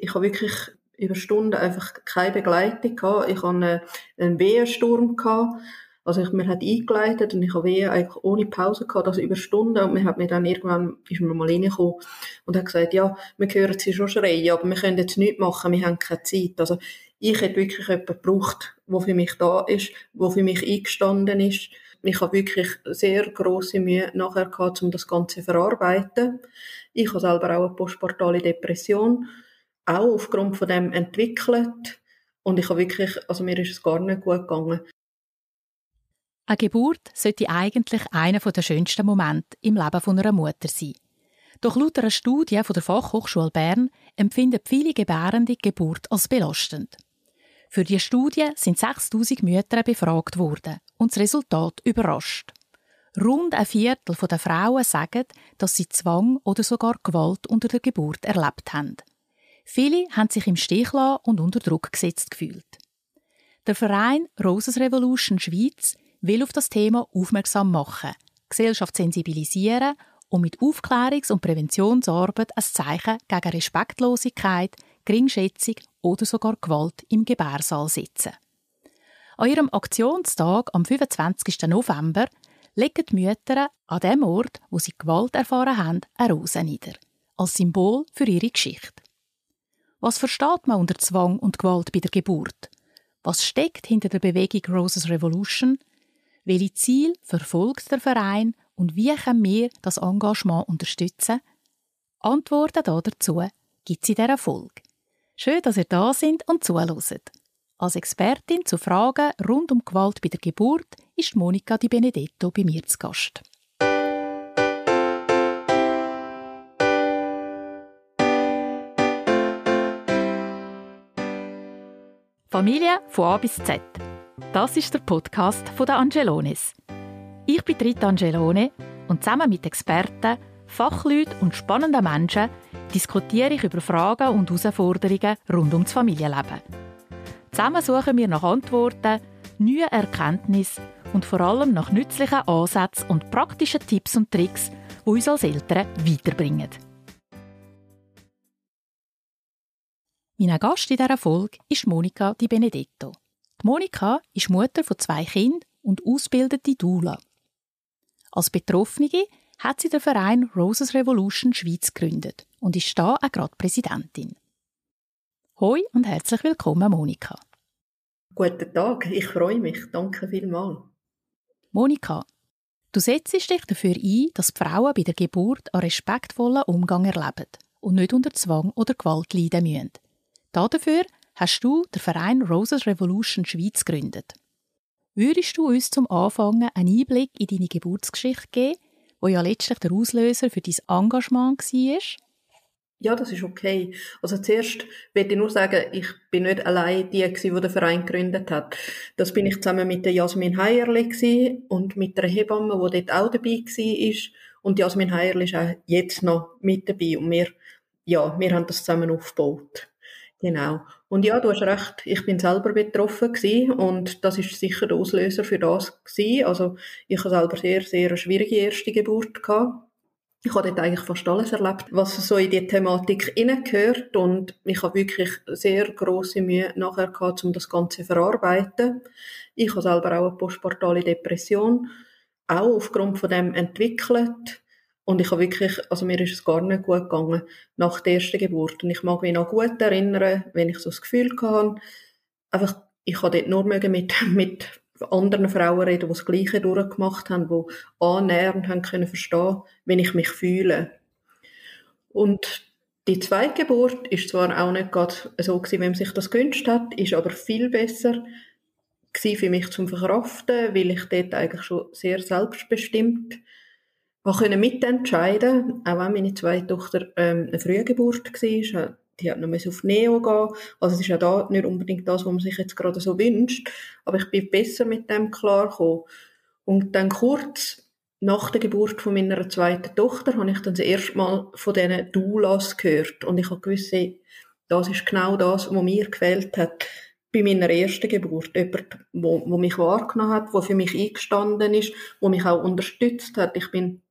Ich habe wirklich über Stunden einfach keine Begleitung gehabt. Ich hatte einen, einen Wehensturm gehabt. Also ich, mir hat eingeleitet und ich habe Wehen eigentlich ohne Pause gehabt, also über Stunden. Und man hat mir dann irgendwann, ist mir mal reingekommen und hat gesagt, ja, wir hören sie schon schreien, aber wir können jetzt nichts machen, wir haben keine Zeit. Also ich hätte wirklich jemanden gebraucht, der für mich da ist, der für mich eingestanden ist. Ich habe wirklich sehr große Mühe nachher gehabt, um das Ganze zu verarbeiten. Ich habe selber auch eine postportale Depression, auch aufgrund von dem entwickelt. Und ich habe wirklich, also mir ist es gar nicht gut gegangen. Eine Geburt sollte eigentlich einer der schönsten Momente im Leben einer Mutter sein. Doch laut einer Studie von der Fachhochschule Bern empfinden viele Gebärende Geburt als belastend. Für die Studie sind 6000 Mütter befragt worden und das Resultat überrascht. Rund ein Viertel der Frauen sagen, dass sie Zwang oder sogar Gewalt unter der Geburt erlebt haben. Viele haben sich im Stich lassen und unter Druck gesetzt gefühlt. Der Verein Roses Revolution Schweiz will auf das Thema aufmerksam machen, Gesellschaft sensibilisieren und mit Aufklärungs- und Präventionsarbeit ein Zeichen gegen Respektlosigkeit, Geringschätzung oder sogar Gewalt im Gebärsaal setzen. An ihrem Aktionstag am 25. November legen die Mütter an dem Ort, wo sie Gewalt erfahren haben, eine Rose nieder, als Symbol für ihre Geschichte. Was versteht man unter Zwang und Gewalt bei der Geburt? Was steckt hinter der Bewegung Roses Revolution? Welche Ziel verfolgt der Verein und wie können wir das Engagement unterstützen? Antworten dazu gibt es in dieser Folge. Schön, dass ihr da sind und zuhört. Als Expertin zu Fragen rund um Gewalt bei der Geburt ist Monika Di Benedetto bei mir zu Gast. Familie von A bis Z. Das ist der Podcast von der Angelones. Ich bin Rita Angelone und zusammen mit Experten, Fachleuten und spannenden Menschen diskutiere ich über Fragen und Herausforderungen rund um das Familienleben. Zusammen suchen wir nach Antworten, neuen Erkenntnissen und vor allem nach nützlichen Ansätzen und praktischen Tipps und Tricks, die uns als Eltern weiterbringen. Mein Gast in dieser Folge ist Monika Di Benedetto. Die Monika ist Mutter von zwei Kindern und ausbildete Dula. Als Betroffene hat sie den Verein Roses Revolution Schweiz gegründet und ist da auch gerade Präsidentin. Hoi und herzlich willkommen, Monika. Guten Tag, ich freue mich. Danke vielmals. Monika, du setzt dich dafür ein, dass Frauen bei der Geburt einen respektvollen Umgang erleben und nicht unter Zwang oder Gewalt leiden müssen. Dafür hast du den Verein Roses Revolution Schweiz gegründet. Würdest du uns zum Anfang einen Einblick in deine Geburtsgeschichte geben, wo ja letztlich der Auslöser für dein Engagement war? Ja, das ist okay. Also zuerst will ich nur sagen, ich bin nicht allein die die den Verein gegründet hat. Das bin ich zusammen mit der Jasmin Heierli und mit der Hebamme, die dort auch dabei war. Und Jasmin Heierli ist auch jetzt noch mit dabei. Und wir, ja, wir haben das zusammen aufgebaut. Genau. Und ja, du hast recht, ich bin selber betroffen gewesen und das ist sicher der Auslöser für das gewesen. Also ich habe selber sehr, sehr eine schwierige erste Geburt gehabt. Ich habe dort eigentlich fast alles erlebt, was so in die Thematik hineingehört und ich habe wirklich sehr große Mühe nachher gehabt, um das Ganze zu verarbeiten. Ich habe selber auch eine postportale Depression, auch aufgrund von dem entwickelt und ich habe wirklich, also mir ist es gar nicht gut gegangen nach der ersten Geburt. Und ich mag mich noch gut erinnern, wenn ich so das Gefühl hatte, einfach, ich habe dort nur mit, mit anderen Frauen reden, die das Gleiche durchgemacht haben, die annähernd haben können verstehen, wenn ich mich fühle. Und die zweite Geburt ist zwar auch nicht gerade so wie man sich das gewünscht hat, ist aber viel besser für mich zum Verkraften, weil ich dort eigentlich schon sehr selbstbestimmt habe mitentscheiden, auch wenn meine zweite Tochter ähm, eine Frühgeburt war. Die hat noch auf Neo gehen. Also es ist ja da nicht unbedingt das, was man sich jetzt gerade so wünscht. Aber ich bin besser mit dem klargekommen. Und dann kurz nach der Geburt von meiner zweiten Tochter habe ich dann das erste Mal von diesen Doulas gehört. Und ich habe gewusst, das ist genau das, was mir gefällt hat bei meiner ersten Geburt. Jemand, wo mich wahrgenommen hat, wo für mich eingestanden ist, wo mich auch unterstützt hat. Ich bin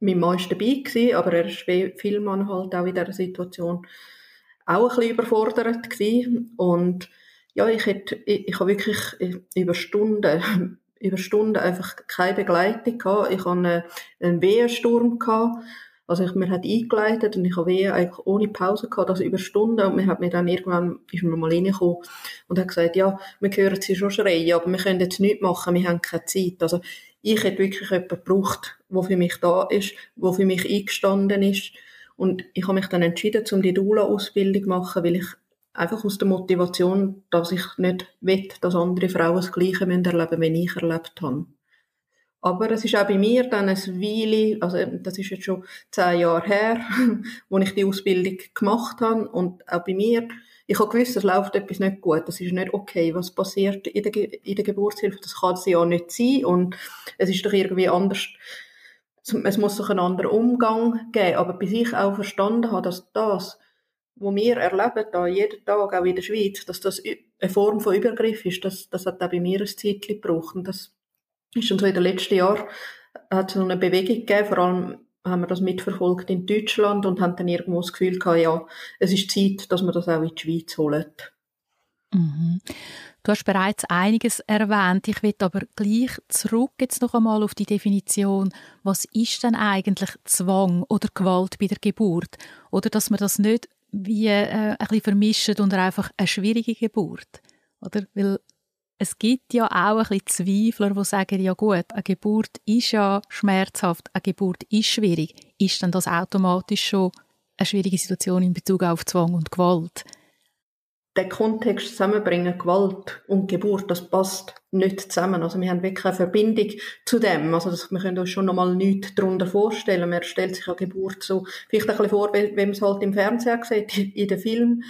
mein Mann war dabei, gewesen, aber er ist viel Mann halt auch in dieser Situation auch ein bisschen überfordert gewesen. Und ja, ich hätte, ich, ich habe wirklich über Stunden, über Stunden einfach keine Begleitung gehabt. Ich hatte einen Wehensturm gehabt. Also ich, mir hat eingeleitet und ich habe Wehen eigentlich ohne Pause gehabt, also über Stunden. Und mir hat mir dann irgendwann, ist mir mal reingekommen und hat gesagt, ja, wir hören sie schon schreien, aber wir können jetzt nichts machen, wir haben keine Zeit. Also ich hätte wirklich jemanden gebraucht, der für mich da ist, der für mich eingestanden ist. Und ich habe mich dann entschieden, um die Dula-Ausbildung zu machen, weil ich einfach aus der Motivation, dass ich nicht will, dass andere Frauen das Gleiche erleben müssen, wie ich erlebt habe. Aber es ist auch bei mir dann ein Weile, also das ist jetzt schon zehn Jahre her, wo ich die Ausbildung gemacht habe. Und auch bei mir, ich habe gewusst, es läuft etwas nicht gut, das ist nicht okay, was passiert in der, in der Geburtshilfe, das kann es ja nicht sein. Und es ist doch irgendwie anders, es muss doch einen anderen Umgang geben, aber bis ich auch verstanden habe, dass das, was wir erleben, da jeden Tag, auch in der Schweiz, dass das eine Form von Übergriff ist, das, das hat auch bei mir ein Zeit gebraucht. Und das ist schon so in den letzten Jahren hat es eine Bewegung gegeben, vor allem haben wir das mitverfolgt in Deutschland und haben dann irgendwo das Gefühl gehabt, ja, es ist Zeit, dass wir das auch in die Schweiz holen. Mhm. Du hast bereits einiges erwähnt. Ich will aber gleich zurück jetzt noch einmal auf die Definition. Was ist denn eigentlich Zwang oder Gewalt bei der Geburt? Oder dass man das nicht wie äh, ein bisschen vermischt und einfach eine schwierige Geburt? Oder? Weil es gibt ja auch ein bisschen Zweifler, die sagen, ja gut, eine Geburt ist ja schmerzhaft, eine Geburt ist schwierig. Ist dann das automatisch schon eine schwierige Situation in Bezug auf Zwang und Gewalt? Der Kontext zusammenbringen, Gewalt und Geburt, das passt nicht zusammen. Also wir haben wirklich eine Verbindung zu dem. Also das, wir können uns schon nochmal nichts darunter vorstellen. Man stellt sich eine Geburt so, vielleicht ein bisschen vor, wie, wie man es halt im Fernsehen sieht, in den Filmen.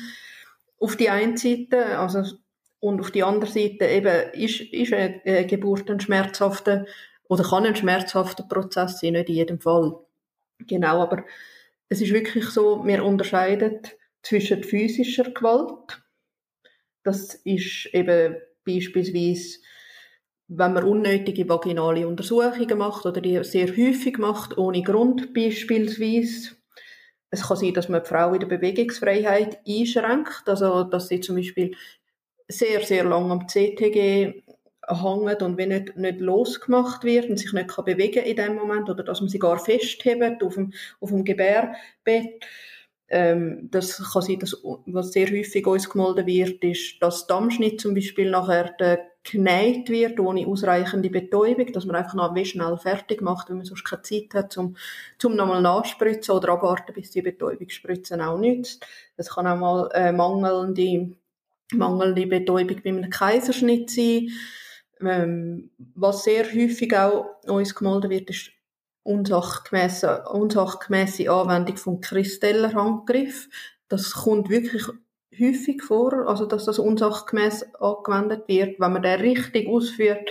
Auf die einen Seite, also und auf die andere Seite eben ist, ist eine Geburt ein schmerzhafter oder kann ein schmerzhafter Prozess sein, nicht in jedem Fall. Genau, aber es ist wirklich so, wir unterscheiden zwischen physischer Gewalt. Das ist eben beispielsweise, wenn man unnötige vaginale Untersuchungen macht oder die sehr häufig macht, ohne Grund beispielsweise. Es kann sein, dass man die Frau in der Bewegungsfreiheit einschränkt, also dass sie zum Beispiel sehr, sehr lang am CTG hängt und wenn nicht, nicht losgemacht wird und sich nicht kann bewegen in dem Moment oder dass man sie gar festhebt auf dem, auf dem Gebärbett. Ähm, das kann sein, dass, was sehr häufig uns gemolden wird, ist, dass Dammschnitt zum Beispiel nachher genäht wird, ohne ausreichende Betäubung, dass man einfach noch schnell fertig macht, wenn man sonst keine Zeit hat, zum, zum nochmal nachspritzen oder abwarten, bis die Betäubungsspritzen auch nützt. Es kann auch mal äh, mangelnde mangelnde Betäubung bei einem Kaiserschnitt sein. Ähm, was sehr häufig auch uns gemolden wird, ist unsachgemäße, Anwendung von Kristeller Handgriff. Das kommt wirklich häufig vor, also dass das unsachgemäß angewendet wird. Wenn man den richtig ausführt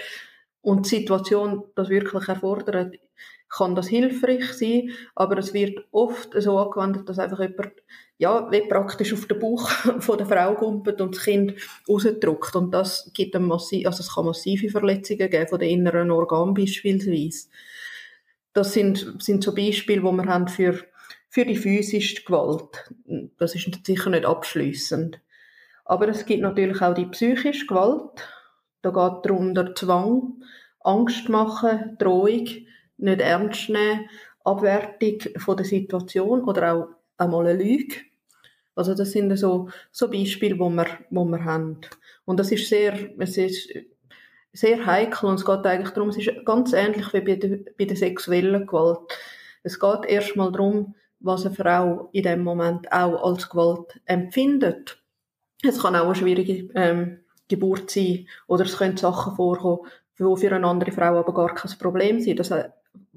und die Situation das wirklich erfordert, kann das hilfreich sein, aber es wird oft so angewendet, dass einfach jemand ja, wie praktisch auf den Bauch von der Frau kumpelt und das Kind rausdrückt. Und das gibt dann massiv, also es kann massive Verletzungen geben von den inneren Organen beispielsweise. Das sind, sind so Beispiele, die wir haben für, für die physische Gewalt. Das ist sicher nicht abschließend. Aber es gibt natürlich auch die psychische Gewalt. Da geht darunter Zwang, Angst machen, Drohung, nicht ernst nehmen, Abwertung von der Situation oder auch einmal eine Lüge. Also das sind so, so Beispiele, wo wir, wo wir haben. Und das ist sehr, es ist sehr heikel und es geht eigentlich darum, es ist ganz ähnlich wie bei der, bei der sexuellen Gewalt. Es geht erstmal darum, was eine Frau in dem Moment auch als Gewalt empfindet. Es kann auch eine schwierige ähm, Geburt sein oder es können Sachen vorkommen, die für eine andere Frau aber gar kein Problem sind. Das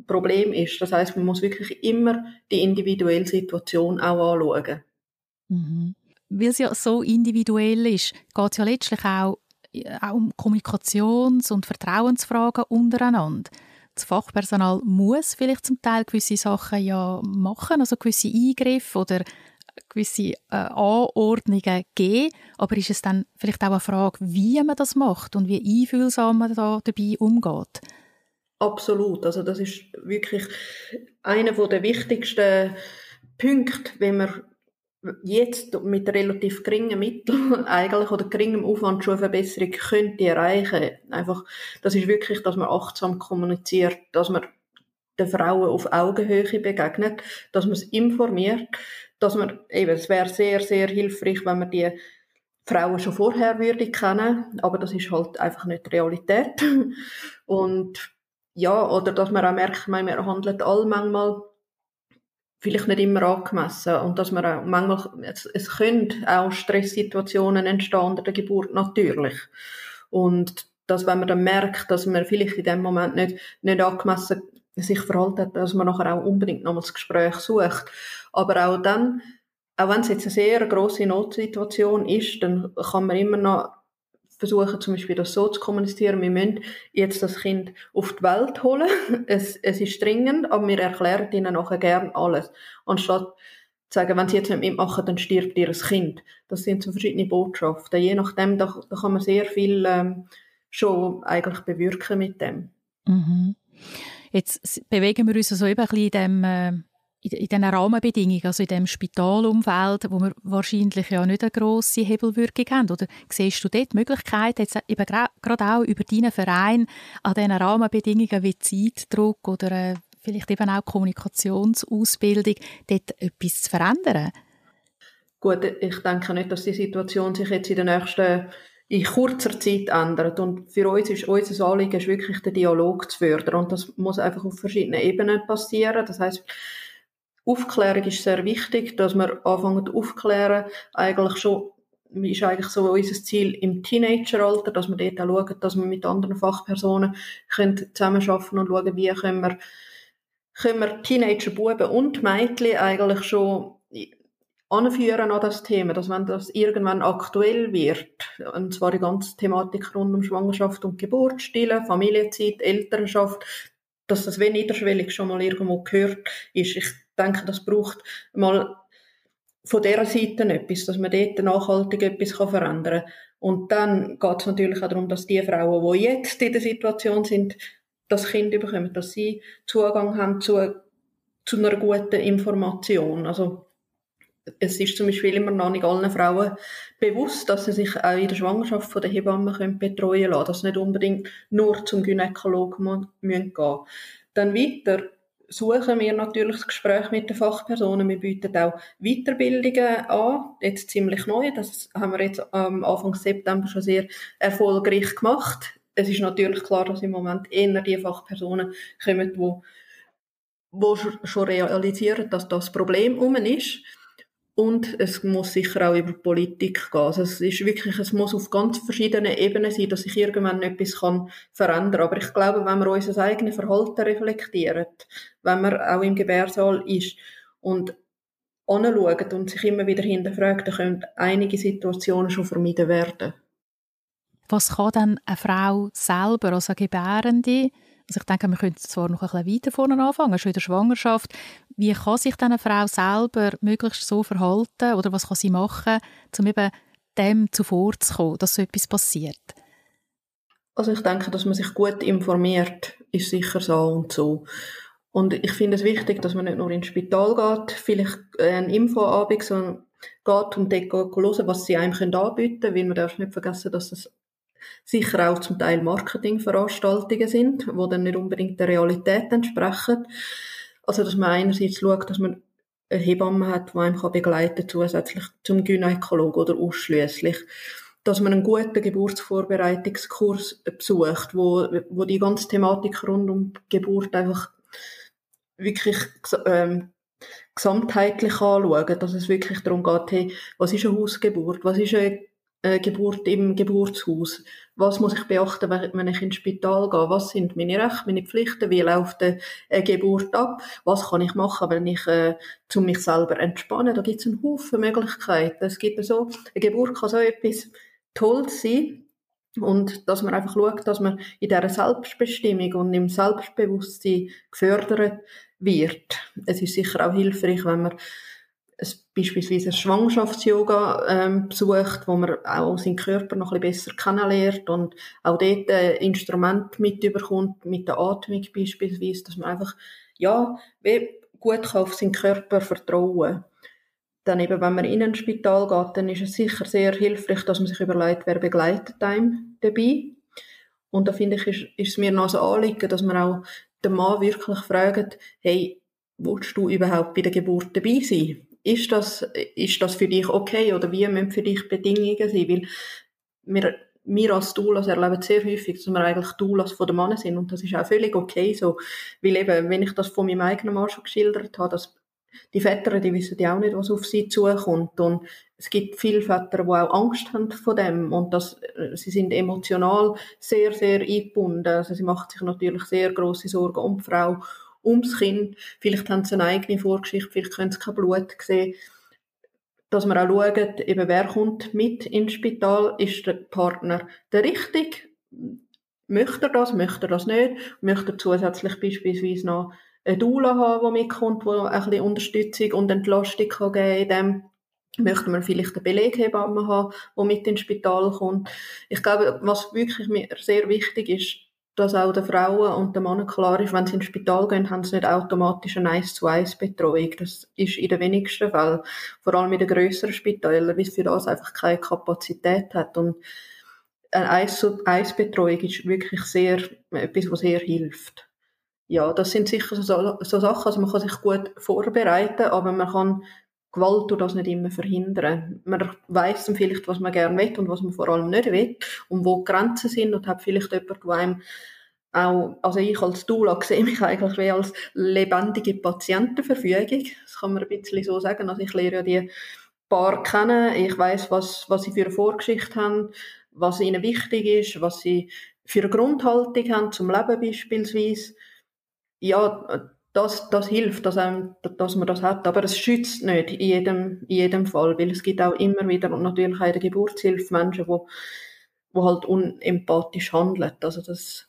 Problem ist. Das heißt, man muss wirklich immer die individuelle Situation auch anschauen. Mhm. Weil es ja so individuell ist, geht es ja letztlich auch, auch um Kommunikations- und Vertrauensfragen untereinander. Das Fachpersonal muss vielleicht zum Teil gewisse Sachen ja machen, also gewisse Eingriffe oder gewisse äh, Anordnungen geben, aber ist es dann vielleicht auch eine Frage, wie man das macht und wie einfühlsam man da dabei umgeht? Absolut. Also das ist wirklich einer der wichtigsten Punkte, wenn man jetzt mit relativ geringen Mitteln eigentlich oder geringem Aufwand schon eine Verbesserung könnte erreichen. Einfach, das ist wirklich, dass man achtsam kommuniziert, dass man den Frauen auf Augenhöhe begegnet, dass man es informiert, dass man, eben, es wäre sehr, sehr hilfreich, wenn man die Frauen schon vorher würde kennen, aber das ist halt einfach nicht die Realität. Und ja, oder dass man auch merkt, man handelt all manchmal vielleicht nicht immer angemessen und dass man auch manchmal, es, es können auch Stresssituationen entstehen unter der Geburt, natürlich. Und dass wenn man dann merkt, dass man vielleicht in dem Moment nicht, nicht angemessen sich verhalten hat, dass man nachher auch unbedingt nochmals das Gespräch sucht. Aber auch dann, auch wenn es jetzt eine sehr grosse Notsituation ist, dann kann man immer noch versuchen, zum Beispiel das so zu kommunizieren, wir müssen jetzt das Kind auf die Welt holen. Es, es ist dringend, aber wir erklären ihnen nachher gern alles. Anstatt zu sagen, wenn sie jetzt nicht mitmachen, dann stirbt ihr Kind. Das sind so verschiedene Botschaften. Je nachdem, da, da kann man sehr viel ähm, schon eigentlich bewirken mit dem. Mhm. Jetzt bewegen wir uns so also eben ein bisschen in dem äh in diesen Rahmenbedingungen, also in dem Spitalumfeld, wo wir wahrscheinlich ja nicht eine grosse Hebelwirkung haben? Oder siehst du dort Möglichkeiten, jetzt eben gerade auch über deinen Verein an diesen Rahmenbedingungen wie Zeitdruck oder äh, vielleicht eben auch Kommunikationsausbildung, dort etwas zu verändern? Gut, ich denke nicht, dass die Situation sich jetzt in den nächsten in kurzer Zeit ändert. Und für uns ist unser Anliegen ist wirklich den Dialog zu fördern. Und das muss einfach auf verschiedenen Ebenen passieren. Das heißt, Aufklärung ist sehr wichtig, dass wir anfangen aufklären, eigentlich schon ist eigentlich so unser Ziel im Teenageralter, dass wir dort auch schauen, dass wir mit anderen Fachpersonen können zusammenarbeiten und schauen, wie können wir, können wir Teenager, Buben und Mädchen eigentlich schon anführen an das Thema, dass wenn das irgendwann aktuell wird, und zwar die ganze Thematik rund um Schwangerschaft und Geburt, Stille, Familienzeit, Elternschaft, dass das wenn niederschwellig schon mal irgendwo gehört ist. Ich denke, das braucht mal von dieser Seite etwas, dass man dort nachhaltig etwas verändern kann. Und dann geht es natürlich auch darum, dass die Frauen, die jetzt in der Situation sind, das Kind bekommen, dass sie Zugang haben zu, zu einer guten Information. Also es ist zum Beispiel immer noch nicht allen Frauen bewusst, dass sie sich auch in der Schwangerschaft von der Hebamme können betreuen lassen, dass sie nicht unbedingt nur zum Gynäkologen gehen müssen. Dann weiter suchen wir natürlich das Gespräch mit den Fachpersonen. Wir bieten auch Weiterbildungen an, jetzt ziemlich neu. Das haben wir jetzt am Anfang September schon sehr erfolgreich gemacht. Es ist natürlich klar, dass im Moment eher die Fachpersonen kommen, die, die schon realisieren, dass das Problem um ist. Und es muss sicher auch über Politik gehen. Also es ist wirklich, es muss auf ganz verschiedenen Ebenen sein, dass sich irgendwann etwas kann verändern kann. Aber ich glaube, wenn wir unser eigenes Verhalten reflektieren, wenn man auch im Gebärsaal ist und anschaut und sich immer wieder hinterfragt, dann können einige Situationen schon vermieden werden. Was kann dann eine Frau selber, also eine Gebärende, also ich denke, wir könnten zwar noch ein bisschen weiter vorne anfangen, schon in der Schwangerschaft. Wie kann sich dann eine Frau selber möglichst so verhalten oder was kann sie machen, um eben dem zuvorzukommen, dass so etwas passiert? Also ich denke, dass man sich gut informiert, ist sicher so und so. Und ich finde es wichtig, dass man nicht nur ins Spital geht, vielleicht ein Infoabend sondern geht und dort hören, was sie einem anbieten können, weil man darf nicht vergessen, dass das sicher auch zum Teil Marketingveranstaltungen sind, wo dann nicht unbedingt der Realität entsprechen. Also, dass man einerseits schaut, dass man eine Hebamme hat, die einem begleiten kann, zusätzlich zum Gynäkologen oder ausschließlich. Dass man einen guten Geburtsvorbereitungskurs besucht, wo, wo die ganze Thematik rund um Geburt einfach wirklich ähm, gesamtheitlich anschauen, dass es wirklich darum geht, hey, was ist eine Hausgeburt, was ist eine äh, Geburt im Geburtshaus. Was muss ich beachten, wenn ich ins Spital gehe? Was sind meine Rechte, meine Pflichten? Wie läuft eine Geburt ab? Was kann ich machen, wenn ich äh, zu mich selber entspannen? Da gibt es einen Haufen Möglichkeiten. Es gibt so, eine Geburt kann so etwas Tolles sein. Und dass man einfach schaut, dass man in dieser Selbstbestimmung und im Selbstbewusstsein gefördert wird. Es ist sicher auch hilfreich, wenn man beispielsweise Schwangerschafts-Yoga ähm, besucht, wo man auch seinen Körper noch ein bisschen besser kennenlernt und auch dort ein Instrument mitbekommt, mit der Atmung beispielsweise, dass man einfach, ja, gut auf seinen Körper vertrauen dann eben, wenn man in ein Spital geht, dann ist es sicher sehr hilfreich, dass man sich überlegt, wer begleitet einem dabei. Und da finde ich, ist, ist es mir noch so Anliegen, dass man auch den Mann wirklich fragt, hey, willst du überhaupt bei der Geburt dabei sein? Ist das, ist das für dich okay oder wie müssen für dich Bedingungen sein? Weil wir, wir als Doulas erleben sehr häufig, dass wir eigentlich Doulas von den Männern sind und das ist auch völlig okay so. Weil eben, wenn ich das von meinem eigenen Mann schon geschildert habe, dass die Väter, die wissen ja auch nicht, was auf sie zukommt. Und es gibt viele Väter, die auch Angst haben vor dem. Und das, äh, sie sind emotional sehr, sehr eingebunden. Also sie macht sich natürlich sehr große Sorgen um die Frau, ums Kind. Vielleicht haben sie eine eigene Vorgeschichte, vielleicht können sie kein Blut sehen. Dass man auch schaut, eben wer kommt mit ins Spital, ist der Partner der richtig? Möchte er das, möchte er das nicht? Möchte er zusätzlich beispielsweise noch eine Dula haben, die mitkommt, die ein bisschen Unterstützung und Entlastung kann geben kann. Möchte man vielleicht eine Beleghebamme haben, die mit ins Spital kommt. Ich glaube, was wirklich mir sehr wichtig ist, dass auch den Frauen und den Männern klar ist, wenn sie ins Spital gehen, haben sie nicht automatisch eine 1 zu 1 Betreuung. Das ist in den wenigsten Fällen, vor allem in den grösseren Spitälern, weil es für das einfach keine Kapazität hat. Und eine 1 zu 1 Betreuung ist wirklich sehr, etwas, was sehr hilft ja, das sind sicher so, so Sachen, also man kann sich gut vorbereiten, aber man kann Gewalt durch das nicht immer verhindern. Man weiß vielleicht, was man gerne will und was man vor allem nicht will und wo die Grenzen sind und hat vielleicht jemanden, der einem auch, also ich als Dula sehe mich eigentlich wie als lebendige Patientenverfügung. Das kann man ein bisschen so sagen. Also ich lehre ja die Paar kennen. Ich weiß, was, was sie für eine Vorgeschichte haben, was ihnen wichtig ist, was sie für eine Grundhaltung haben zum Leben beispielsweise ja, das, das hilft, dass, einem, dass man das hat. Aber es schützt nicht in jedem, in jedem Fall, weil es gibt auch immer wieder und natürlich auch in der Geburtshilfe Menschen, die wo, wo halt unempathisch handeln. Also das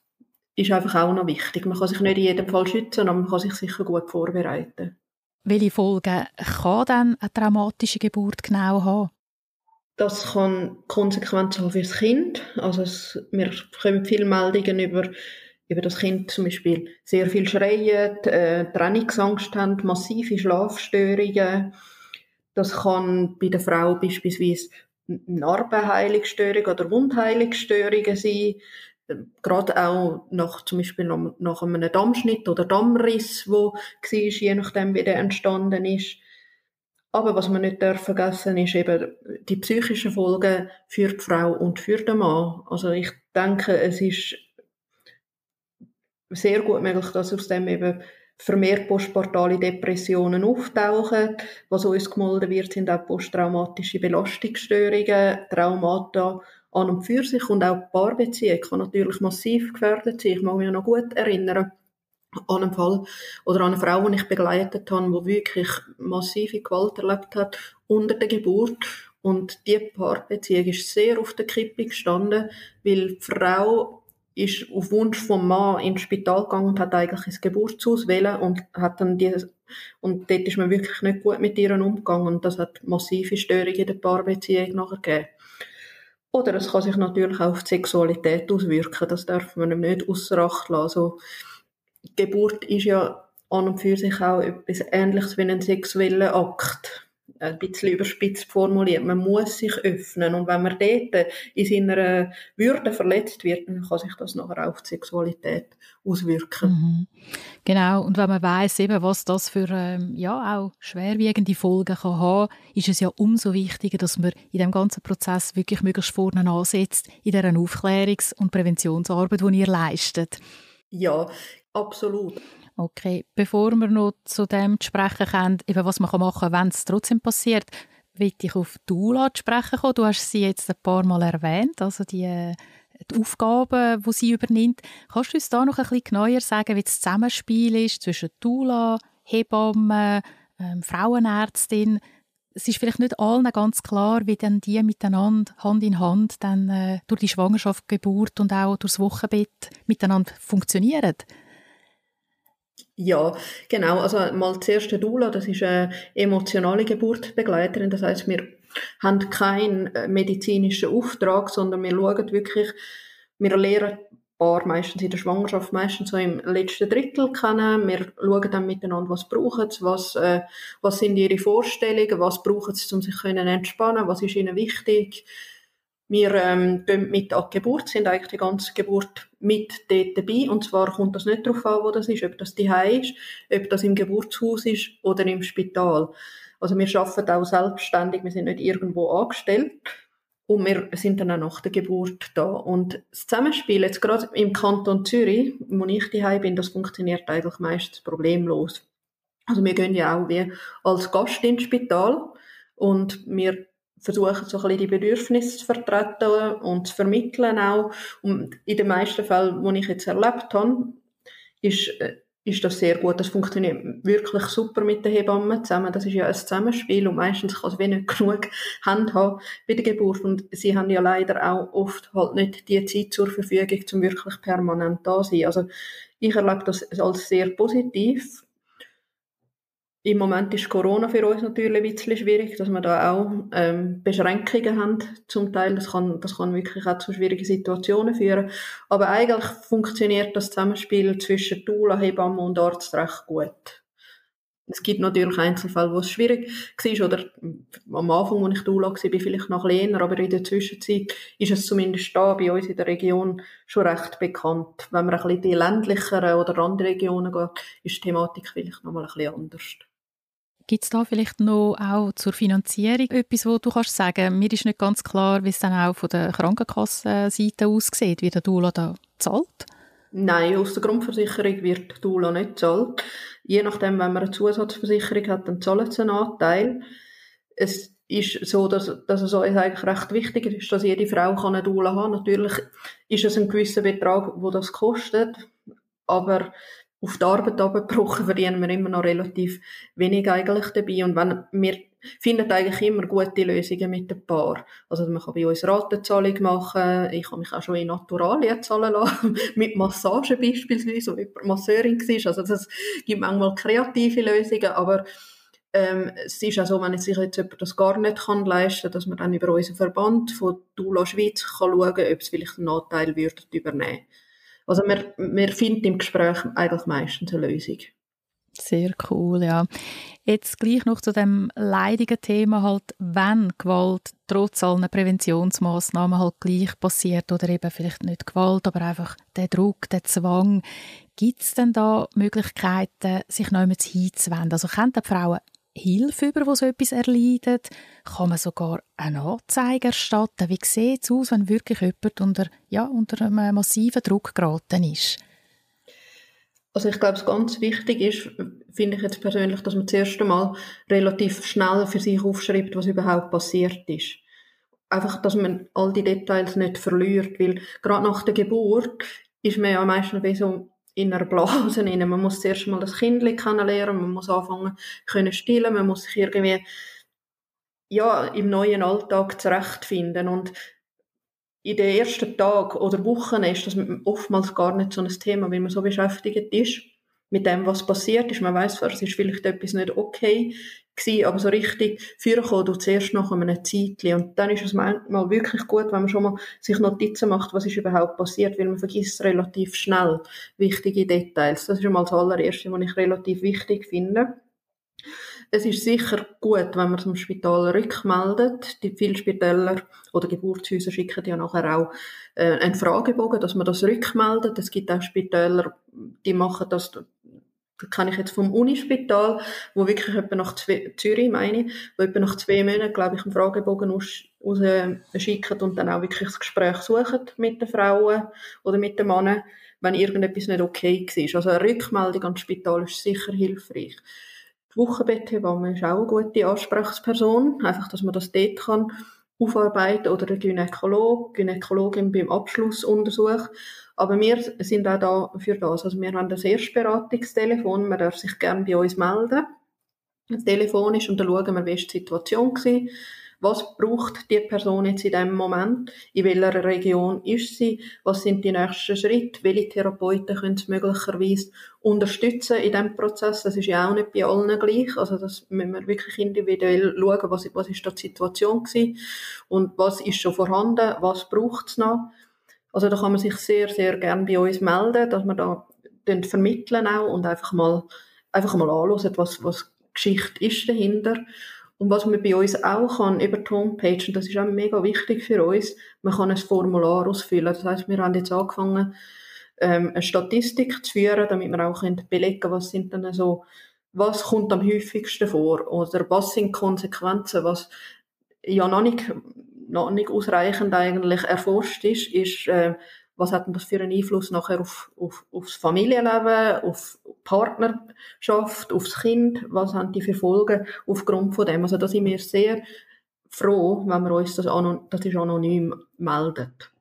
ist einfach auch noch wichtig. Man kann sich nicht in jedem Fall schützen, aber man kann sich sicher gut vorbereiten. Welche Folgen kann dann eine traumatische Geburt genau haben? Das kann Konsequenzen haben für das Kind. Also es, wir bekommen viele Meldungen über über das Kind zum Beispiel sehr viel schreien, äh, Trennungsangst haben, massive Schlafstörungen. Das kann bei der Frau beispielsweise Narbenheilungsstörung oder Wundheilungsstörungen sein. Gerade auch nach, zum Beispiel nach einem Dammschnitt oder Dammriss, wo war, je nachdem, wie der entstanden ist. Aber was man nicht darf vergessen ist eben die psychischen Folgen für die Frau und für den Mann. Also ich denke, es ist sehr gut möglich, dass aus dem eben vermehrt postportale Depressionen auftauchen. Was uns gemolden wird, sind auch posttraumatische Belastungsstörungen, Traumata an und für sich und auch die Paarbeziehung kann natürlich massiv gefährdet sein. Ich mag mich noch gut erinnern an einen Fall oder an eine Frau, die ich begleitet habe, die wirklich massive Gewalt erlebt hat unter der Geburt und die Paarbeziehung ist sehr auf der Kippe gestanden, weil die Frau ist auf Wunsch vom Mann ins Spital gegangen und hat eigentlich ins Geburtshaus wählen und hat dann dieses und dort ist man wirklich nicht gut mit ihr umgegangen und das hat massive Störungen in der Paarbeziehung nachher gegeben. Oder es kann sich natürlich auch auf die Sexualität auswirken, das darf man nicht außer Acht lassen. Also, Geburt ist ja an und für sich auch etwas Ähnliches wie ein sexueller Akt ein bisschen überspitzt formuliert, man muss sich öffnen und wenn man dort in seiner Würde verletzt wird, dann kann sich das nachher auch auf die Sexualität auswirken. Mhm. Genau, und wenn man weiß eben, was das für ähm, ja auch schwerwiegende Folgen kann haben, ist es ja umso wichtiger, dass man in dem ganzen Prozess wirklich möglichst vorne ansetzt in dieser Aufklärungs- und Präventionsarbeit, die ihr leistet. Ja, absolut. Okay, bevor wir noch zu dem sprechen können, was man machen kann, wenn es trotzdem passiert, will ich auf die ULA sprechen kommen. Du hast sie jetzt ein paar Mal erwähnt, also die, die Aufgaben, die sie übernimmt. Kannst du uns da noch ein bisschen genauer sagen, wie das Zusammenspiel ist zwischen Dula, Hebamme, ähm, Frauenärztin? Es ist vielleicht nicht allen ganz klar, wie dann die miteinander Hand in Hand dann äh, durch die Schwangerschaft, Geburt und auch durchs Wochenbett miteinander funktionieren. Ja, genau. Also mal zuerst die Dula, das ist eine emotionale Geburtsbegleiterin. Das heißt, wir haben keinen äh, medizinischen Auftrag, sondern wir schauen wirklich, wir lehren Paar meistens in der Schwangerschaft, meistens so im letzten Drittel kennen. Wir schauen dann miteinander, was brauchen sie, was, äh, was sind ihre Vorstellungen, was brauchen sie, um sich können entspannen, was ist ihnen wichtig. Wir ähm, gehen mit die Geburt, sind eigentlich die ganze Geburt mit dort dabei. Und zwar kommt das nicht darauf an, wo das ist, ob das die ist, ob das im Geburtshaus ist oder im Spital. Also wir arbeiten auch selbstständig, wir sind nicht irgendwo angestellt. Und wir sind dann auch nach der Geburt da. Und das Zusammenspiel, jetzt gerade im Kanton Zürich, wo ich daheim bin, das funktioniert eigentlich meistens problemlos. Also wir gehen ja auch wie als Gast ins Spital und wir versuchen so ein bisschen die Bedürfnisse zu vertreten und zu vermitteln auch. Und in den meisten Fällen, die ich jetzt erlebt habe, ist äh, ist das sehr gut. Das funktioniert wirklich super mit den Hebammen zusammen. Das ist ja ein Zusammenspiel und meistens kann es wenig genug Hand haben bei der Geburt. Und sie haben ja leider auch oft halt nicht die Zeit zur Verfügung, um wirklich permanent da zu sein. Also ich erlebe das als sehr positiv. Im Moment ist Corona für uns natürlich ein bisschen schwierig, dass wir da auch ähm, Beschränkungen haben zum Teil. Das kann, das kann wirklich auch zu schwierigen Situationen führen. Aber eigentlich funktioniert das Zusammenspiel zwischen Doula, Hebamme und Arzt recht gut. Es gibt natürlich Einzelfälle, wo es schwierig war, oder am Anfang, als ich Doula war, bin vielleicht noch länger, aber in der Zwischenzeit ist es zumindest da bei uns in der Region schon recht bekannt. Wenn man ein bisschen in die ländlicheren oder andere Regionen geht, ist die Thematik vielleicht noch mal ein bisschen anders. Gibt es da vielleicht noch auch zur Finanzierung etwas, wo du kannst sagen? Mir ist nicht ganz klar, wie es dann auch von der Krankenkassenseite aussieht, wie der Dula da zahlt. Nein, aus der Grundversicherung wird die Dula nicht gezahlt. Je nachdem, wenn man eine Zusatzversicherung hat, dann zahlen sie einen Anteil. Es ist so, dass, dass es eigentlich recht wichtig ist, dass jede Frau eine Dula haben kann. Natürlich ist es ein gewisser Betrag, wo das kostet, aber auf die Arbeit abgebrochen, verdienen wir immer noch relativ wenig eigentlich dabei. Und wenn, wir finden eigentlich immer gute Lösungen mit dem Paar. Also man kann bei uns Ratenzahlung machen, ich habe mich auch schon in Naturalien zahlen lassen, mit Massage beispielsweise, wo jemand Masseurin war. Also das gibt manchmal kreative Lösungen, aber ähm, es ist auch so, wenn sich jetzt jemand das gar nicht kann leisten kann, dass man dann über unseren Verband von Dula Schweiz kann schauen kann, ob es vielleicht einen Anteil würde übernehmen also wir, wir finden im Gespräch eigentlich meistens eine Lösung. Sehr cool, ja. Jetzt gleich noch zu dem leidigen Thema halt, wenn Gewalt trotz allen Präventionsmaßnahmen halt gleich passiert oder eben vielleicht nicht Gewalt, aber einfach der Druck, der Zwang. Gibt es denn da Möglichkeiten, sich noch hinzuwenden? Also können die Frauen Hilfe über, wo so etwas erleidet? Kann man sogar eine Anzeige erstatten? Wie sieht es aus, wenn wirklich jemand unter, ja, unter einem massiven Druck geraten ist? Also ich glaube, es ganz wichtig ist, finde ich jetzt persönlich, dass man zuerst einmal relativ schnell für sich aufschreibt, was überhaupt passiert ist. Einfach, dass man all die Details nicht verliert, weil gerade nach der Geburt ist man ja meistens so in einer Blase rein. Man muss zuerst mal das Kind kennenlernen, man muss anfangen können stillen, man muss sich irgendwie ja, im neuen Alltag zurechtfinden und in den ersten Tagen oder Wochen ist das oftmals gar nicht so ein Thema, weil man so beschäftigt ist mit dem, was passiert ist. Man weiß zwar, es ist vielleicht etwas nicht okay gewesen, aber so richtig führen du zuerst nach einem Zeitchen. Und dann ist es manchmal wirklich gut, wenn man schon mal sich Notizen macht, was ist überhaupt passiert, weil man vergisst relativ schnell wichtige Details. Das ist schon mal das allererste, was ich relativ wichtig finde. Es ist sicher gut, wenn man zum Spital rückmeldet. Die vielen Spitäler oder Geburtshäuser schicken ja nachher auch äh, einen Fragebogen, dass man das rückmeldet. Es gibt auch Spitäler, die machen das das kann ich jetzt vom Unispital, wo wirklich etwa nach zwei, Zürich meine, wo etwa nach zwei Monaten, glaube ich, einen Fragebogen aus, aus äh, und dann auch wirklich das Gespräch suchen mit den Frauen oder mit den Männern, wenn irgendetwas nicht okay war. Also eine Rückmeldung ans Spital ist sicher hilfreich. Die Wochenbetthebamme ist auch eine gute Ansprechperson, einfach, dass man das dort kann aufarbeiten oder der Gynäkolog, Gynäkologin beim Abschlussuntersuch. Aber wir sind auch da für das. Also wir haben das Erstberatungstelefon, man darf sich gerne bei uns melden, telefonisch, und dann schauen wir, wie die Situation war was braucht die Person jetzt in dem Moment, in welcher Region ist sie, was sind die nächsten Schritte, welche Therapeuten können sie möglicherweise unterstützen in diesem Prozess. Das ist ja auch nicht bei allen gleich, also das müssen wir wirklich individuell schauen, was, was ist da die Situation gewesen und was ist schon vorhanden, was braucht es noch. Also da kann man sich sehr, sehr gern bei uns melden, dass wir da vermitteln auch und einfach mal, einfach mal anschauen, was, was Geschichte ist dahinter. Und was man bei uns auch kann, über die Homepage, und das ist auch mega wichtig für uns, man kann ein Formular ausfüllen. Das heißt, wir haben jetzt angefangen, ähm, eine Statistik zu führen, damit wir auch belegen können, was sind dann so, was kommt am häufigsten vor oder was sind Konsequenzen, was ja noch nicht, noch nicht ausreichend eigentlich erforscht ist, ist, äh, was hat denn das für einen Einfluss nachher auf, auf, aufs Familienleben, auf Partnerschaft, aufs Kind, was haben die für Folgen aufgrund von dem. Also da sind wir sehr froh, wenn wir uns das, anonym, das ist anonym meldet.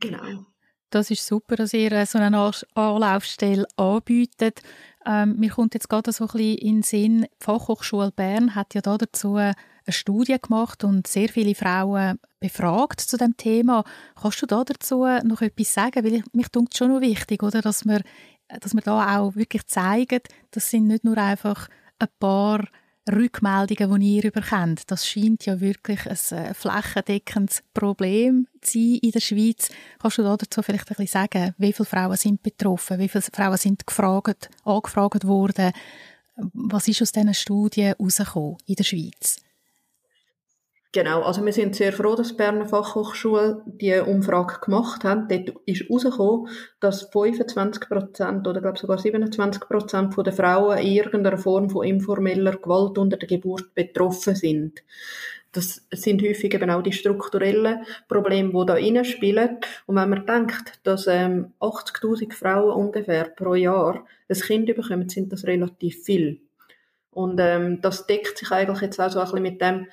Genau. Das ist super, dass ihr äh, so eine Anlaufstelle anbietet. Ähm, mir kommt jetzt gerade so ein bisschen in den Sinn, die Fachhochschule Bern hat ja dazu eine Studie gemacht und sehr viele Frauen befragt zu dem Thema. Kannst du da dazu noch etwas sagen? Weil ich, mich dunkt schon noch wichtig, oder, dass wir, dass wir da auch wirklich zeigen, das sind nicht nur einfach ein paar Rückmeldungen, die ihr überkommt. Das scheint ja wirklich ein äh, flächendeckendes Problem zu sein in der Schweiz. Kannst du dazu vielleicht ein bisschen sagen, wie viele Frauen sind betroffen, wie viele Frauen sind gefragt, angefragt worden? Was ist aus diesen Studien herausgekommen in der Schweiz? Genau, also wir sind sehr froh, dass die Berner Fachhochschule die Umfrage gemacht hat. Dort ist herausgekommen, dass 25 Prozent oder glaube sogar 27 Prozent der Frauen in irgendeiner Form von informeller Gewalt unter der Geburt betroffen sind. Das sind häufig eben auch die strukturellen Probleme, die da reinspielen. Und wenn man denkt, dass ähm, 80'000 Frauen ungefähr pro Jahr ein Kind bekommen, sind das relativ viel. Und ähm, das deckt sich eigentlich jetzt auch so ein bisschen mit dem,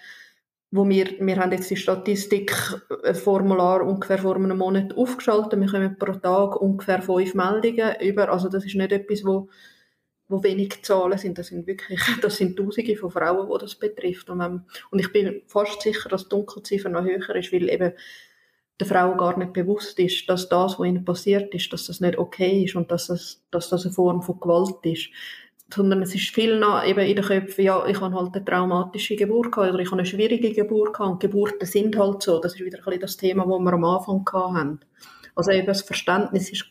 wo wir, wir haben jetzt die Statistikformular ungefähr vor einem Monat aufgeschaltet. Wir kommen pro Tag ungefähr fünf Meldungen über. Also das ist nicht etwas, wo, wo wenig Zahlen sind. Das sind wirklich, das sind Tausende von Frauen, die das betrifft. Und, wenn, und ich bin fast sicher, dass die Dunkelziffer noch höher ist, weil eben der Frau gar nicht bewusst ist, dass das, was ihnen passiert ist, dass das nicht okay ist und dass das, dass das eine Form von Gewalt ist sondern es ist viel noch eben in den Köpfen, ja, ich habe halt eine traumatische Geburt gehabt oder ich habe eine schwierige Geburt gehabt und Geburten sind halt so. Das ist wieder ein das Thema, das wir am Anfang hatten. Also eben das Verständnis ist,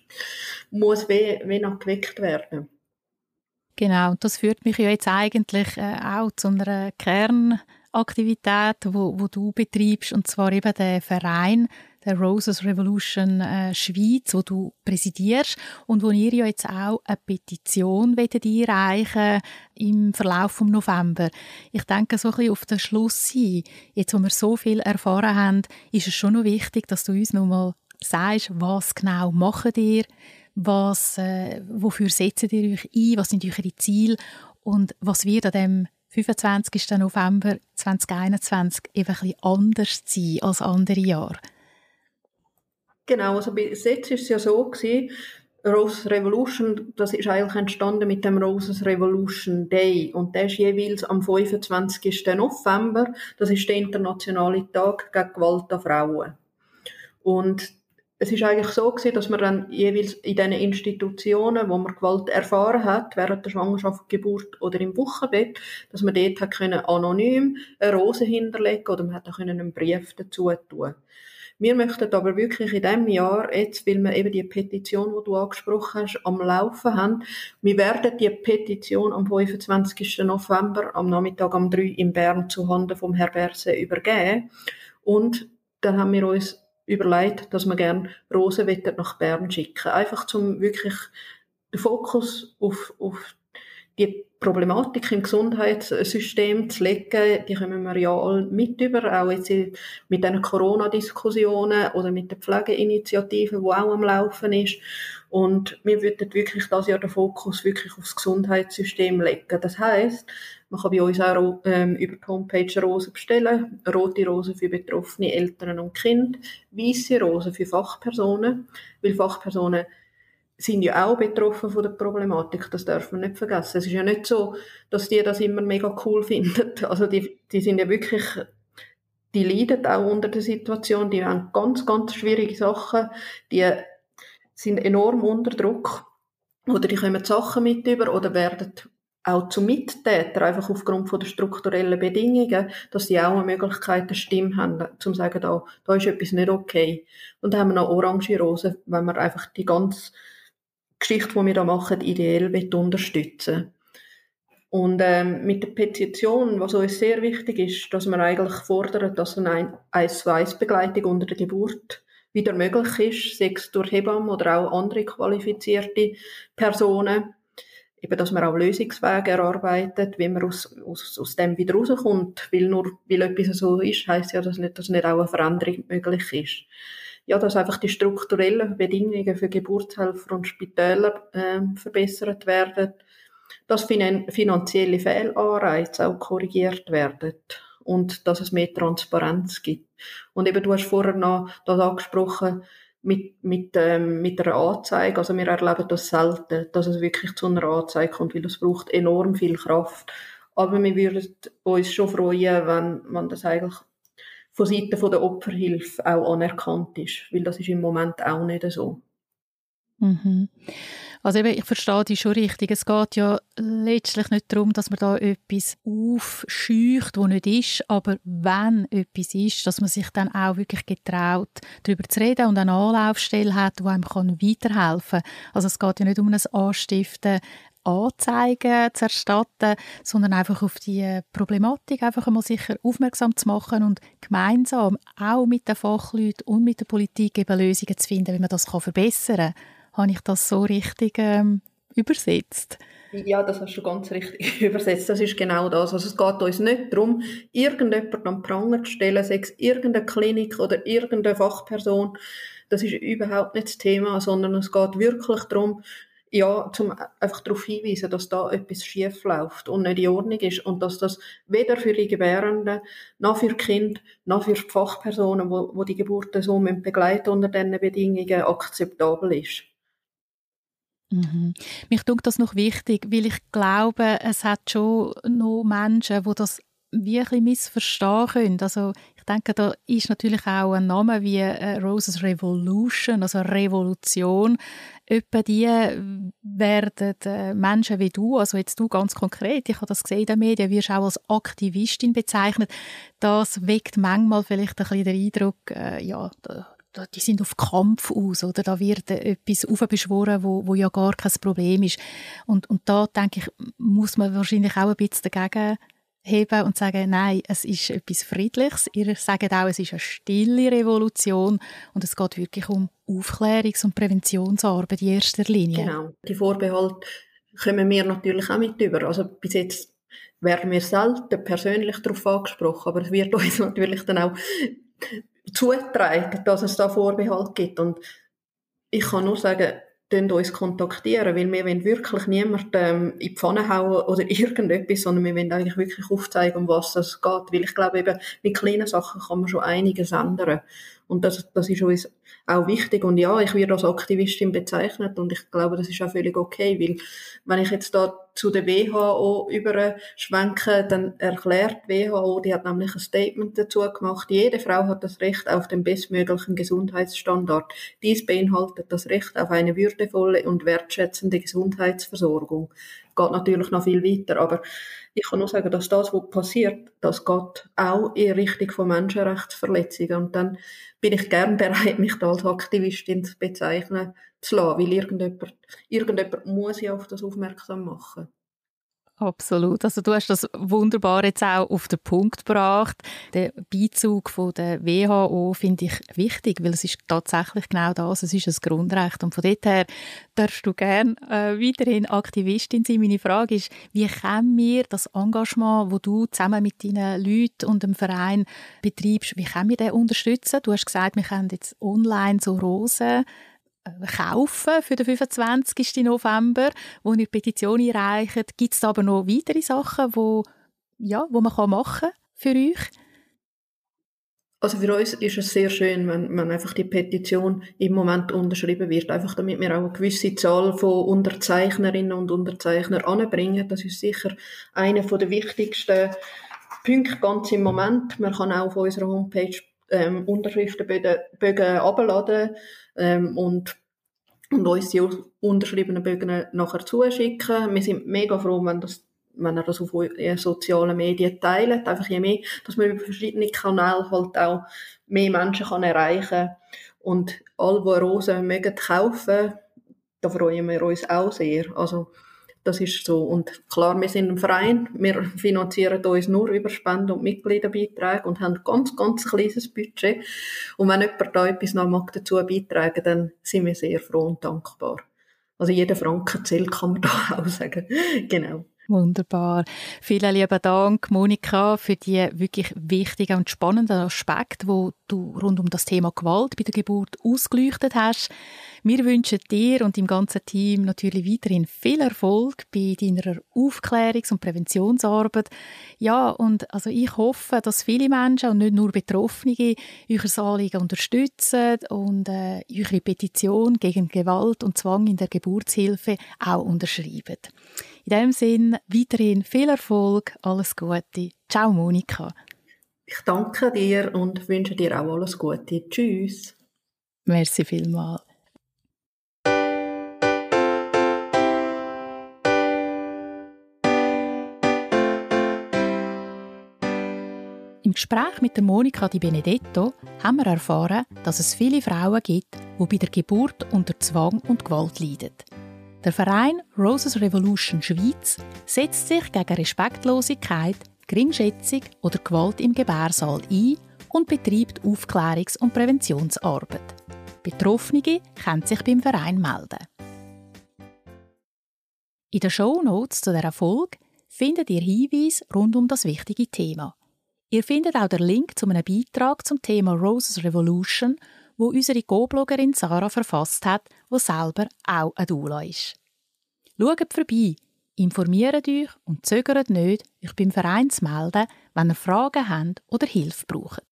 muss wie, wie noch geweckt werden. Genau, und das führt mich ja jetzt eigentlich äh, auch zu einer Kernaktivität, wo, wo du betreibst, und zwar eben der Verein der Roses Revolution äh, Schweiz, wo du präsidierst und wo ihr ja jetzt auch eine Petition einreichen im Verlauf vom November. Ich denke so ein bisschen auf den Schluss hin. Jetzt, wo wir so viel erfahren haben, ist es schon noch wichtig, dass du uns noch mal sagst, was genau macht ihr, was, äh, wofür setzt ihr euch ein, was sind eure Ziele und was wird an dem 25. November 2021 eben ein bisschen anders sein als andere Jahre. Genau, also bis jetzt ist es ja so gewesen, Roses Revolution, das ist eigentlich entstanden mit dem Roses Revolution Day und der ist jeweils am 25. November, das ist der internationale Tag gegen Gewalt an Frauen. Und es ist eigentlich so gewesen, dass man dann jeweils in diesen Institutionen, wo man Gewalt erfahren hat, während der Schwangerschaft, Geburt oder im Wochenbett, dass man dort hat können anonym eine Rose hinterlegen oder man hat einen Brief dazu tun. Wir möchten aber wirklich in diesem Jahr, jetzt, weil wir eben die Petition, die du angesprochen hast, am Laufen haben, wir werden die Petition am 25. November am Nachmittag um 3 in Bern zu Handen vom Herr Berse übergeben. Und dann haben wir uns überlegt, dass wir gerne Rosen nach Bern schicken. Einfach zum wirklich den Fokus auf, auf die Problematik im Gesundheitssystem zu legen, die kommen wir ja alle mit über, auch jetzt mit den Corona-Diskussionen oder mit der Pflegeinitiative, die auch am Laufen ist. Und wir würden wirklich das Jahr den Fokus wirklich aufs Gesundheitssystem legen. Das heißt, man kann bei uns auch ähm, über die Homepage Rosen bestellen. Rote Rosen für betroffene Eltern und Kinder, weiße Rosen für Fachpersonen, weil Fachpersonen sind ja auch betroffen von der Problematik, das dürfen wir nicht vergessen. Es ist ja nicht so, dass die das immer mega cool finden. Also die, die sind ja wirklich, die leiden auch unter der Situation, die haben ganz, ganz schwierige Sachen, die sind enorm unter Druck oder die kommen Sachen mit über oder werden auch zu Mittätern, einfach aufgrund von der strukturellen Bedingungen, dass sie auch eine Möglichkeit, eine Stimme haben, um zu sagen, da, da ist etwas nicht okay. Und dann haben wir noch Orange Rosen, wenn wir einfach die ganze Geschichte, die wir da machen, ideell unterstützen und ähm, mit der Petition, was uns sehr wichtig ist, dass wir eigentlich fordern, dass eine 1-2-Begleitung unter der Geburt wieder möglich ist, sei es durch Hebammen oder auch andere qualifizierte Personen. Eben, dass man auch Lösungswege erarbeitet, wie man aus, aus, aus dem wieder rauskommt. Weil nur, weil etwas so ist, heisst ja, dass nicht, dass nicht auch eine Veränderung möglich ist. Ja, dass einfach die strukturellen Bedingungen für Geburtshelfer und Spitäler äh, verbessert werden dass finanzielle Fehlanreize auch korrigiert werden und dass es mehr Transparenz gibt. Und eben, du hast vorher noch das angesprochen, mit, mit, ähm, mit einer Anzeige. Also wir erleben das selten, dass es wirklich zu einer Anzeige kommt, weil das braucht enorm viel Kraft. Aber wir würden uns schon freuen, wenn, wenn das eigentlich von Seiten der Opferhilfe auch anerkannt ist, weil das ist im Moment auch nicht so. Mhm. Also eben, ich verstehe dich schon richtig. Es geht ja letztlich nicht darum, dass man da etwas aufscheucht, wo nicht ist, aber wenn etwas ist, dass man sich dann auch wirklich getraut, darüber zu reden und eine Anlaufstelle hat, die einem weiterhelfen kann. Also es geht ja nicht um ein Anstiften, Anzeigen zu erstatten, sondern einfach auf die Problematik einfach einmal sicher aufmerksam zu machen und gemeinsam auch mit den Fachleuten und mit der Politik eben Lösungen zu finden, wie man das verbessern kann. Habe ich das so richtig ähm, übersetzt? Ja, das hast du ganz richtig übersetzt. Das ist genau das. Also es geht uns nicht darum, irgendjemanden am Pranger zu stellen, sei es irgendeine Klinik oder irgendeine Fachperson. Das ist überhaupt nicht das Thema, sondern es geht wirklich darum, ja, zum einfach darauf hinweisen, dass da etwas schief läuft und nicht in Ordnung ist und dass das weder für die Gebärenden, noch für Kinder, noch für die Fachpersonen, wo, wo die Geburten so begleiten unter diesen Bedingungen akzeptabel ist. Mhm. Mich tut das noch wichtig, weil ich glaube, es hat schon noch Menschen, die das wirklich missverstehen können. Also ich denke, da ist natürlich auch ein Name wie äh, Roses Revolution, also Revolution. Etwa die werden äh, Menschen wie du, also jetzt du ganz konkret, ich habe das gesehen in den Medien, wirst auch als Aktivistin bezeichnet. Das weckt manchmal vielleicht ein bisschen den Eindruck, äh, ja, die sind auf Kampf aus, oder? Da wird etwas aufbeschworen, wo, wo ja gar kein Problem ist. Und, und da, denke ich, muss man wahrscheinlich auch ein bisschen dagegen heben und sagen, nein, es ist etwas Friedliches. Ihr sagt auch, es ist eine stille Revolution und es geht wirklich um Aufklärungs- und Präventionsarbeit in erster Linie. Genau. Die Vorbehalte kommen wir natürlich auch mit über. Also bis jetzt werden wir selten persönlich darauf angesprochen, aber es wird uns natürlich dann auch zutragen, dass es da Vorbehalt gibt. Und ich kann nur sagen, uns kontaktieren, weil wir wollen wirklich niemanden ähm, in die Pfanne hauen oder irgendetwas, sondern wir wollen eigentlich wirklich aufzeigen, um was es geht. Weil ich glaube eben, mit kleinen Sachen kann man schon einiges ändern. Und das, das ist uns auch wichtig. Und ja, ich werde als Aktivistin bezeichnet und ich glaube, das ist auch völlig okay, weil wenn ich jetzt da zu der WHO überschwenke, dann erklärt die WHO, die hat nämlich ein Statement dazu gemacht, jede Frau hat das Recht auf den bestmöglichen Gesundheitsstandard. Dies beinhaltet das Recht auf eine würdevolle und wertschätzende Gesundheitsversorgung. Geht natürlich noch viel weiter, aber ich kann nur sagen, dass das, was passiert, das geht auch in Richtung von Menschenrechtsverletzungen. Und dann bin ich gern bereit, mich da als Aktivistin zu bezeichnen zu lassen, weil irgendjemand, irgendjemand muss ja auf das aufmerksam machen. Absolut. Also du hast das wunderbar jetzt auch auf den Punkt gebracht. Der Beizug von der WHO finde ich wichtig, weil es ist tatsächlich genau das. Es ist ein Grundrecht und von dort her darfst du gerne äh, weiterhin Aktivistin sein. Meine Frage ist, wie können wir das Engagement, wo du zusammen mit deinen Leuten und dem Verein betreibst, wie können wir das unterstützen? Du hast gesagt, wir können jetzt online so Rosen kaufen für den 25. November, wo die Petition einreicht. Gibt es aber noch weitere Sachen, wo, ja, wo man machen kann für euch? Also für uns ist es sehr schön, wenn, wenn einfach die Petition im Moment unterschrieben wird, einfach damit wir auch eine gewisse Zahl von Unterzeichnerinnen und Unterzeichnern anbringen. Das ist sicher einer der wichtigsten Punkte ganz im Moment. Man kann auch auf unserer Homepage ähm, Unterschriftenbögen abladen ähm, und, und uns die unterschriebenen Bögen nachher zuschicken. Wir sind mega froh, wenn das wenn er das auf sozialen Medien teilt, einfach je mehr, dass man über verschiedene Kanäle halt auch mehr Menschen kann erreichen und alle, die Rosen mögen kaufen, da freuen wir uns auch sehr. Also das ist so. Und klar, wir sind ein Verein, wir finanzieren uns nur über Spenden und Mitgliederbeiträge und haben ganz, ganz kleines Budget. Und wenn jemand da etwas noch mag dazu beitragen, dann sind wir sehr froh und dankbar. Also jeder Franken zählt, kann man da auch sagen. genau. Wunderbar. Vielen lieben Dank, Monika, für die wirklich wichtigen und spannenden Aspekte, wo du rund um das Thema Gewalt bei der Geburt ausgeleuchtet hast. Wir wünschen dir und dem ganzen Team natürlich weiterhin viel Erfolg bei deiner Aufklärungs- und Präventionsarbeit. Ja, und also ich hoffe, dass viele Menschen und nicht nur Betroffene euer Anliegen unterstützen und äh, eure Petition gegen Gewalt und Zwang in der Geburtshilfe auch unterschreiben. In diesem Sinn weiterhin viel Erfolg, alles Gute. Ciao, Monika. Ich danke dir und wünsche dir auch alles Gute. Tschüss. Merci vielmals. Im Gespräch mit der Monika Di Benedetto haben wir erfahren, dass es viele Frauen gibt, die bei der Geburt unter Zwang und Gewalt leiden. Der Verein Roses Revolution Schweiz setzt sich gegen Respektlosigkeit, Geringschätzung oder Gewalt im Gebärsaal ein und betreibt Aufklärungs- und Präventionsarbeit. Betroffene können sich beim Verein melden. In den Shownotes zu dieser Folge findet ihr Hinweise rund um das wichtige Thema. Ihr findet auch den Link zu einem Beitrag zum Thema Roses Revolution wo unsere Go-Bloggerin Sarah verfasst hat, wo selber auch ein Doula ist. Schaut vorbei, informiert euch und zögert nicht, euch beim Verein zu melden, wenn ihr Fragen habt oder Hilfe braucht.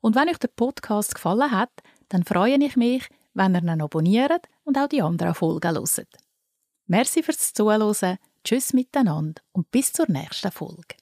Und wenn euch der Podcast gefallen hat, dann freue ich mich, wenn ihr ihn abonniert und auch die anderen Folgen hört. Merci fürs Zuhören, tschüss miteinander und bis zur nächsten Folge.